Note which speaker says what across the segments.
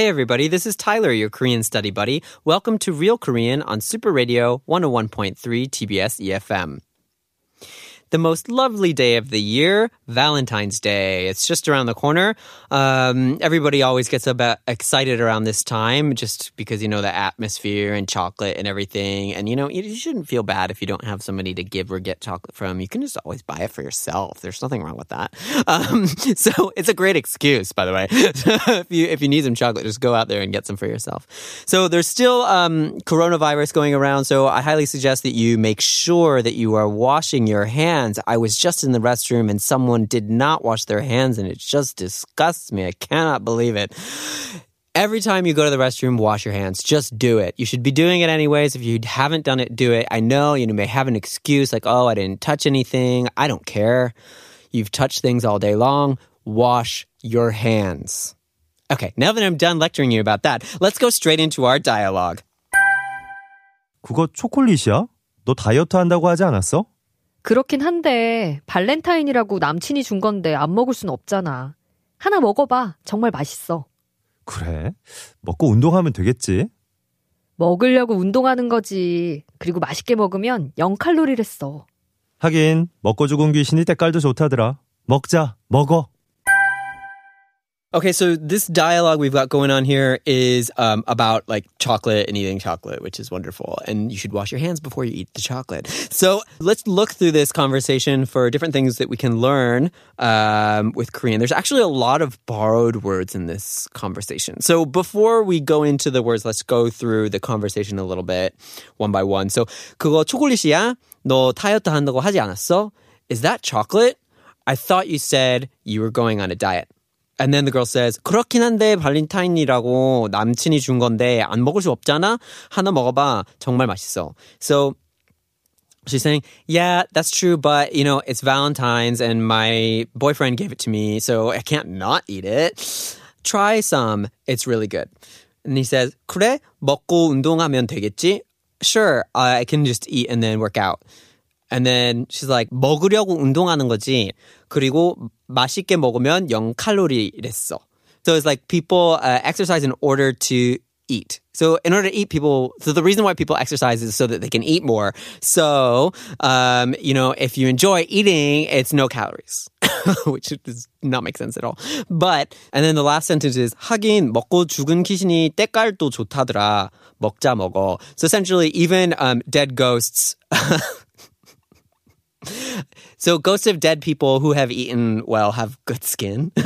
Speaker 1: Hey everybody, this is Tyler, your Korean study buddy. Welcome to Real Korean on Super Radio 101.3 TBS EFM. The most lovely day of the year, Valentine's Day. It's just around the corner. Um, everybody always gets a bit excited around this time just because, you know, the atmosphere and chocolate and everything. And, you know, you shouldn't feel bad if you don't have somebody to give or get chocolate from. You can just always buy it for yourself. There's nothing wrong with that. Um, so it's a great excuse, by the way. if you, if you need some chocolate, just go out there and get some for yourself. So there's still, um, coronavirus going around. So I highly suggest that you make sure that you are washing your hands I was just in the restroom and someone did not wash their hands and it just disgusts me. I cannot believe it. Every time you go to the restroom, wash your hands. Just do it. You should be doing it anyways. If you haven't done it, do it. I know you may have an excuse like, oh, I didn't touch anything. I don't care. You've touched things all day long. Wash your hands. Okay, now that I'm done lecturing you about that, let's go straight into our dialogue.
Speaker 2: 그거 초콜릿이야? 너 다이어트 한다고 하지 않았어?
Speaker 3: 그렇긴 한데 발렌타인이라고 남친이 준 건데 안 먹을 순 없잖아. 하나 먹어봐. 정말 맛있어.
Speaker 2: 그래? 먹고 운동하면 되겠지?
Speaker 3: 먹으려고 운동하는 거지. 그리고 맛있게 먹으면 0칼로리랬어.
Speaker 2: 하긴 먹고 죽은 귀신이 때깔도 좋다더라. 먹자, 먹어.
Speaker 1: Okay, so this dialogue we've got going on here is um, about like chocolate and eating chocolate, which is wonderful. And you should wash your hands before you eat the chocolate. So let's look through this conversation for different things that we can learn um, with Korean. There's actually a lot of borrowed words in this conversation. So before we go into the words, let's go through the conversation a little bit one by one. So 그거 초콜릿이야? 너 다이어트 한다고 하지 않았어? Is that chocolate? I thought you said you were going on a diet. And then the girl says, 그렇긴 한데 발렌타인이라고 남친이 준 건데 안 먹을 수 없잖아? 하나 먹어봐. 정말 맛있어. So she's saying, yeah, that's true, but you know, it's Valentine's and my boyfriend gave it to me, so I can't not eat it. Try some. It's really good. And he says, 그래? 먹고 운동하면 되겠지? Sure, I can just eat and then work out. And then she's like, 먹으려고 운동하는 거지. 그리고 맛있게 먹으면 0칼로리랬어. So it's like people uh, exercise in order to eat. So in order to eat, people. So the reason why people exercise is so that they can eat more. So um, you know, if you enjoy eating, it's no calories, which does not make sense at all. But and then the last sentence is 하긴 먹고 죽은 귀신이 때깔도 좋다더라. 먹자 먹어. So essentially, even um, dead ghosts. So ghosts of dead people who have eaten well have good skin.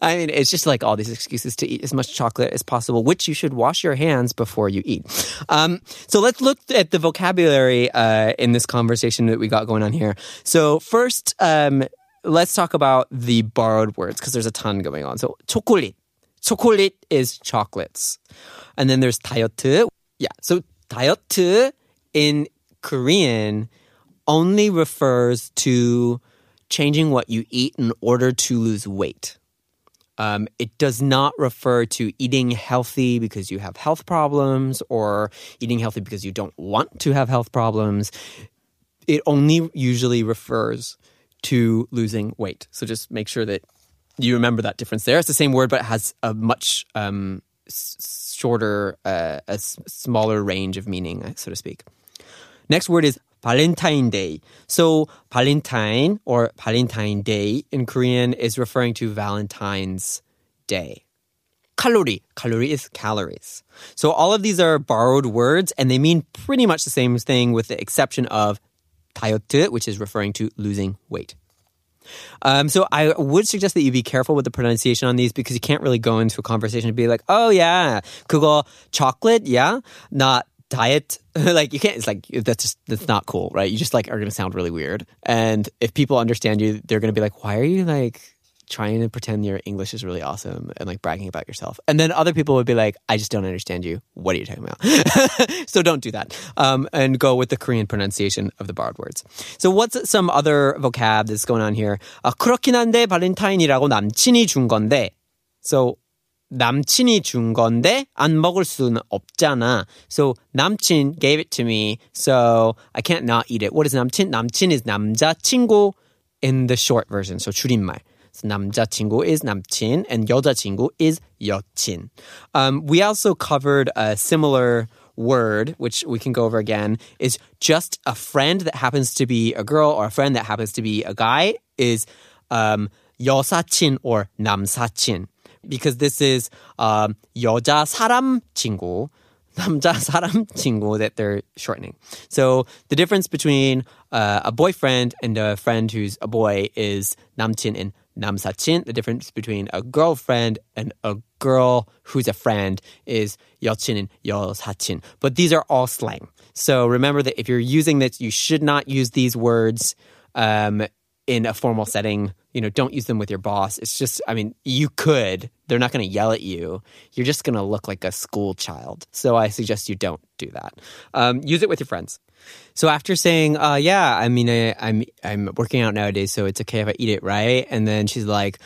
Speaker 1: I mean, it's just like all these excuses to eat as much chocolate as possible, which you should wash your hands before you eat. Um, so let's look at the vocabulary uh, in this conversation that we got going on here. So first, um, let's talk about the borrowed words because there's a ton going on. So 초콜릿. 초콜릿 is chocolates. And then there's 다이어트. Yeah. So 다이어트 in Korean only refers to changing what you eat in order to lose weight. Um, it does not refer to eating healthy because you have health problems or eating healthy because you don't want to have health problems. It only usually refers to losing weight. So just make sure that you remember that difference there. It's the same word, but it has a much um, shorter, uh, a smaller range of meaning, so to speak. Next word is Valentine Day. So Valentine or Valentine Day in Korean is referring to Valentine's Day. Calorie. Calorie is calories. So all of these are borrowed words and they mean pretty much the same thing with the exception of 다이어트, which is referring to losing weight. Um, so I would suggest that you be careful with the pronunciation on these because you can't really go into a conversation and be like, oh yeah, 그거 chocolate, yeah, not diet like you can't it's like that's just that's not cool right you just like are going to sound really weird and if people understand you they're going to be like why are you like trying to pretend your English is really awesome and like bragging about yourself. And then other people would be like, I just don't understand you. What are you talking about? so don't do that. Um, and go with the Korean pronunciation of the borrowed words. So what's some other vocab that's going on here? 아, 그렇긴 한데 발렌타인이라고 남친이 준 건데. So 남친이 준 건데 안 먹을 수는 없잖아. So 남친 gave it to me, so I can't not eat it. What is 남친? 남친 is 남자 친구 in the short version. So 줄임말. So 남자 친구 is 남친 and 여자 친구 is 여친. Um, we also covered a similar word, which we can go over again, is just a friend that happens to be a girl or a friend that happens to be a guy is um, 여사친 or 남사친 because this is um, 여자 사람 친구, 남자 사람 친구 that they're shortening. So the difference between uh, a boyfriend and a friend who's a boy is 남친 and 남사친. The difference between a girlfriend and a girl who's a friend is 여친 and 여사친. But these are all slang. So remember that if you're using this, you should not use these words um, in a formal setting. You know, don't use them with your boss. It's just, I mean, you could. They're not going to yell at you. You're just going to look like a school child. So I suggest you don't do that. Um, use it with your friends. So after saying, uh, yeah, I mean, I, I'm I'm working out nowadays, so it's okay if I eat it, right? And then she's like,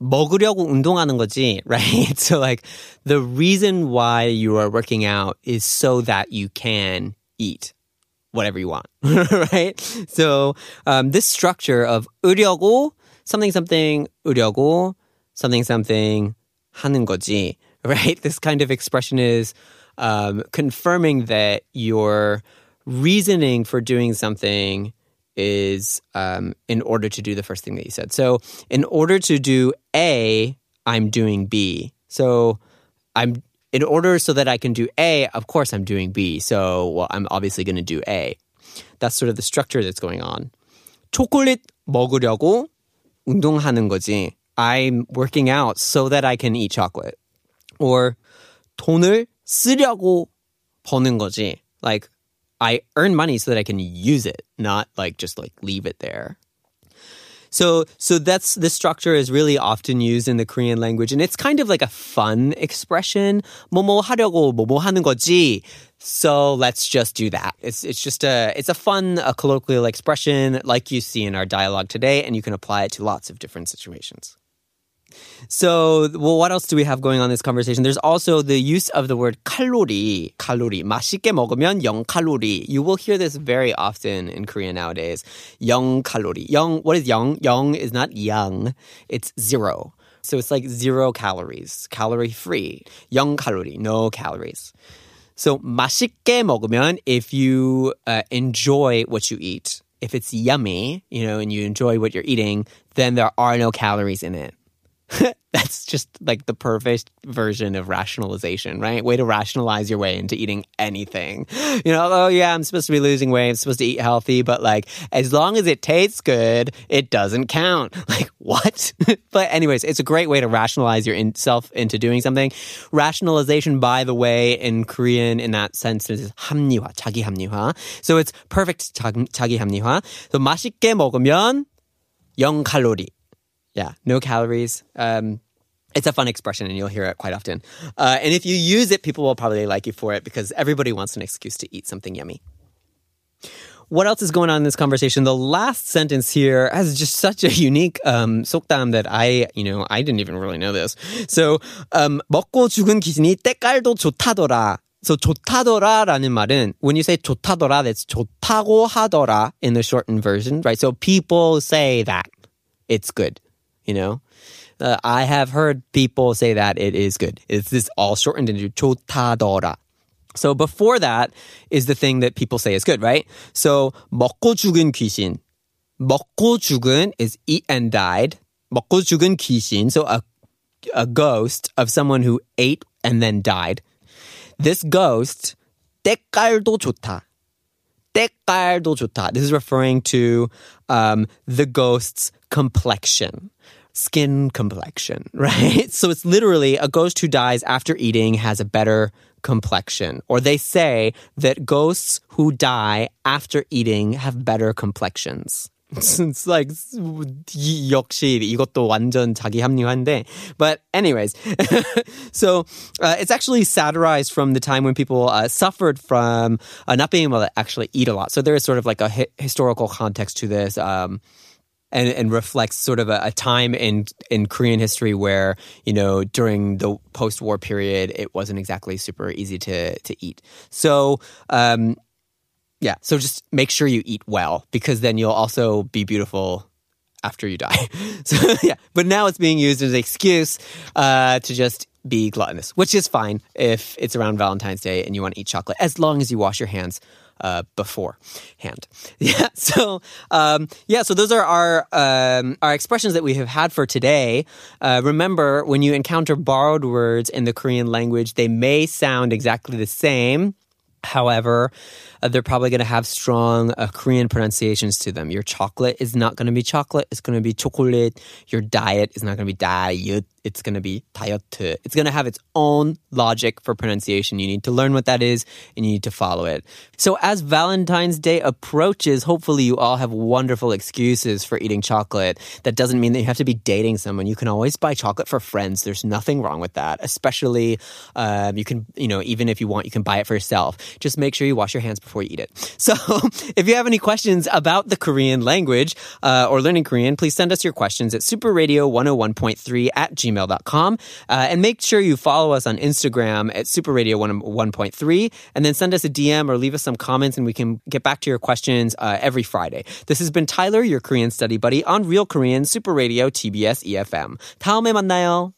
Speaker 1: 먹으려고 운동하는 거지, right? So like, the reason why you are working out is so that you can eat whatever you want, right? So um, this structure of 으려고 something something 으려고 something something 하는 거지, right? This kind of expression is um, confirming that your reasoning for doing something is um, in order to do the first thing that you said. So in order to do A, I'm doing B. So I'm in order so that I can do A, of course I'm doing B. So well, I'm obviously going to do A. That's sort of the structure that's going on. 초콜릿 먹으려고 운동하는 거지. I'm working out so that I can eat chocolate. Or 돈을 쓰려고 버는 거지. Like I earn money so that I can use it, not like just like leave it there. So, so that's the structure is really often used in the Korean language, and it's kind of like a fun expression. 뭐뭐 하려고 뭐뭐 하는 거지. So let's just do that. It's it's just a it's a fun a colloquial expression like you see in our dialogue today, and you can apply it to lots of different situations. So, well, what else do we have going on in this conversation? There's also the use of the word 칼로리, 칼로리. 맛있게 먹으면 0칼로리. You will hear this very often in Korea nowadays. 0칼로리. 0, what is 0? 0 is not young, it's zero. So it's like zero calories, calorie free. 0칼로리, no calories. So 맛있게 먹으면 if you uh, enjoy what you eat, if it's yummy, you know, and you enjoy what you're eating, then there are no calories in it. That's just like the perfect version of rationalization, right? Way to rationalize your way into eating anything. You know, oh yeah, I'm supposed to be losing weight, I'm supposed to eat healthy, but like as long as it tastes good, it doesn't count. Like what? but anyways, it's a great way to rationalize yourself into doing something. Rationalization, by the way, in Korean in that sense is 합리화, 자기 합리화. So it's perfect 자기, 자기 합리화. So 맛있게 먹으면 0 칼로리. Yeah, no calories. Um, it's a fun expression and you'll hear it quite often. Uh, and if you use it, people will probably like you for it because everybody wants an excuse to eat something yummy. What else is going on in this conversation? The last sentence here has just such a unique um, 속담 that I, you know, I didn't even really know this. So, um, 먹고 죽은 귀신이 때깔도 좋다더라. So 좋다더라라는 말은 when you say 좋다더라, that's 좋다고 하더라 in the shortened version, right? So people say that it's good you know uh, i have heard people say that it is good it's this all shortened into 좋다더라 so before that is the thing that people say is good right so 먹고 죽은 귀신 먹고 죽은 is eat and died 먹고 죽은 귀신 so a, a ghost of someone who ate and then died this ghost 때깔도 좋다 때깔도 좋다. This is referring to um, the ghost's complexion. Skin complexion, right? So it's literally a ghost who dies after eating has a better complexion. Or they say that ghosts who die after eating have better complexions. it's like 이- 역시 이것도 완전 자기 합리화인데. But anyways, so uh, it's actually satirized from the time when people uh, suffered from uh, not being able to actually eat a lot. So there is sort of like a hi- historical context to this. Um, and, and reflects sort of a, a time in in Korean history where you know during the post-war period it wasn't exactly super easy to to eat. So um, yeah, so just make sure you eat well because then you'll also be beautiful after you die. So yeah, but now it's being used as an excuse uh, to just be gluttonous, which is fine if it's around Valentine's Day and you want to eat chocolate, as long as you wash your hands uh, beforehand. Yeah. So um, yeah. So those are our um, our expressions that we have had for today. Uh, remember, when you encounter borrowed words in the Korean language, they may sound exactly the same. However, uh, they're probably going to have strong uh, Korean pronunciations to them. Your chocolate is not going to be chocolate, it's going to be chocolate. Your diet is not going to be diet, it's going to be diet. It's going to have its own logic for pronunciation. You need to learn what that is and you need to follow it. So, as Valentine's Day approaches, hopefully you all have wonderful excuses for eating chocolate. That doesn't mean that you have to be dating someone. You can always buy chocolate for friends. There's nothing wrong with that, especially um, you can, you know, even if you want, you can buy it for yourself Just make sure you wash your hands before you eat it. So if you have any questions about the Korean language uh, or learning Korean, please send us your questions at superradio101.3 at gmail.com. Uh, and make sure you follow us on Instagram at superradio101.3 and then send us a DM or leave us some comments and we can get back to your questions uh, every Friday. This has been Tyler, your Korean study buddy on Real Korean Super Radio TBS EFM. 다음에 만나요.